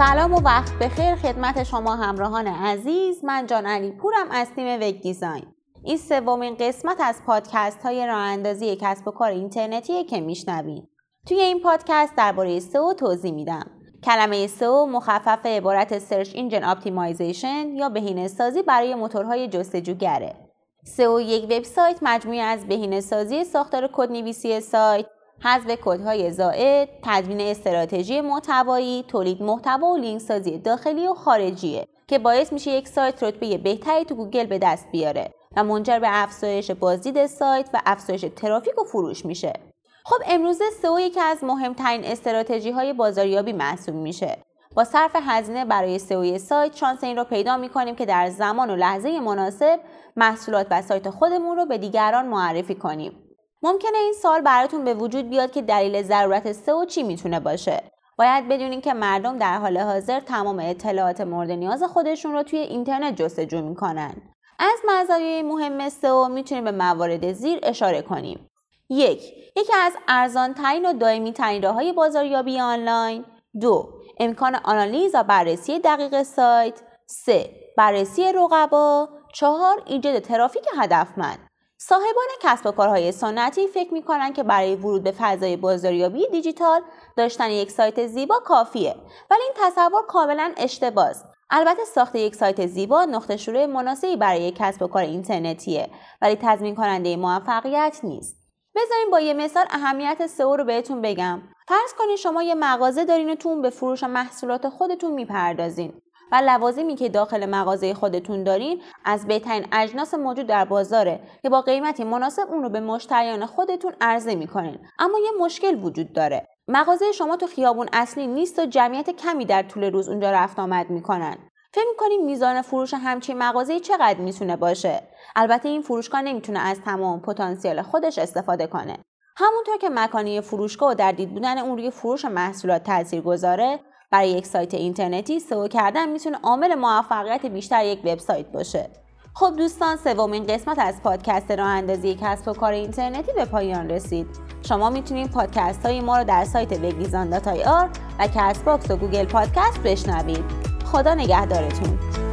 و وقت بخیر خدمت شما همراهان عزیز. من جان علی پورم از تیم وگ دیزاین. این سومین قسمت از پادکست های راه اندازی کسب و کار اینترنتیه که میشنوین. توی این پادکست درباره سئو توضیح میدم. کلمه سئو مخفف عبارت search engine optimization یا بهینه سازی برای موتورهای جستجوگره. سئو یک وبسایت مجموعه از بهینه سازی ساختار کدنویسی سایت حذف کدهای زائد، تدوین استراتژی محتوایی، تولید محتوا و لینک سازی داخلی و خارجیه که باعث میشه یک سایت رتبه بهتری تو گوگل به دست بیاره و منجر به افزایش بازدید سایت و افزایش ترافیک و فروش میشه. خب امروزه سئو یکی از مهمترین استراتژی های بازاریابی محسوب میشه. با صرف هزینه برای سئو سایت شانس این رو پیدا می‌کنیم که در زمان و لحظه مناسب محصولات و سایت خودمون رو به دیگران معرفی کنیم. ممکنه این سال براتون به وجود بیاد که دلیل ضرورت سئو چی می‌تونه باشه. باید بدونین که مردم در حال حاضر تمام اطلاعات مورد نیاز خودشون رو توی اینترنت جستجو می‌کنن. از مزایای مهم سئو می‌تونیم به موارد زیر اشاره کنیم. یک یکی از ارزان ترین و دائمی ترین راه بازاریابی آنلاین. دو امکان آنالیز و بررسی دقیق سایت. سه بررسی رقبا. چهار ایجاد ترافیک هدفمند. صاحبان کسب و کارهای سنتی فکر می‌کنن که برای ورود به فضای بازاریابی دیجیتال داشتن یک سایت زیبا کافیه ولی این تصور کاملا اشتباه است. البته ساخت یک سایت زیبا نقطه شروع مناسبی برای کسب و کار اینترنتیه ولی تضمین کننده موفقیت نیست. بذارین با یه مثال اهمیت سئو رو بهتون بگم. فرض کنید شما یه مغازه دارین و تون به فروش محصولات خودتون می‌پردازین. و لوازمی که داخل مغازه خودتون دارین از بهترین اجناس موجود در بازاره که با قیمتی مناسب اون رو به مشتریان خودتون عرضه می‌کنین. اما یه مشکل وجود داره. مغازه شما تو خیابون اصلی نیست و جمعیت کمی در طول روز اونجا رفت آمد می‌کنن. فکر می‌کنیم میزان فروش همچین مغازه چقدر می‌تونه باشه؟ البته این فروشگاه نمی‌تونه از تمام پتانسیل خودش استفاده کنه. همونطور که مکانی فروشگاه و در دید بودن اون روی فروش محصولات تاثیر گذاره برای یک سایت اینترنتی سئو کردن می‌تونه عامل موفقیت بیشتر یک وبسایت باشه. خب دوستان سومین قسمت از پادکست راه اندازی کسب و کار اینترنتی به پایان رسید. شما می‌تونید پادکست های ما رو در سایت وگیزان و کست باکس و گوگل پادکست بشنوید. خدا نگهدارتون.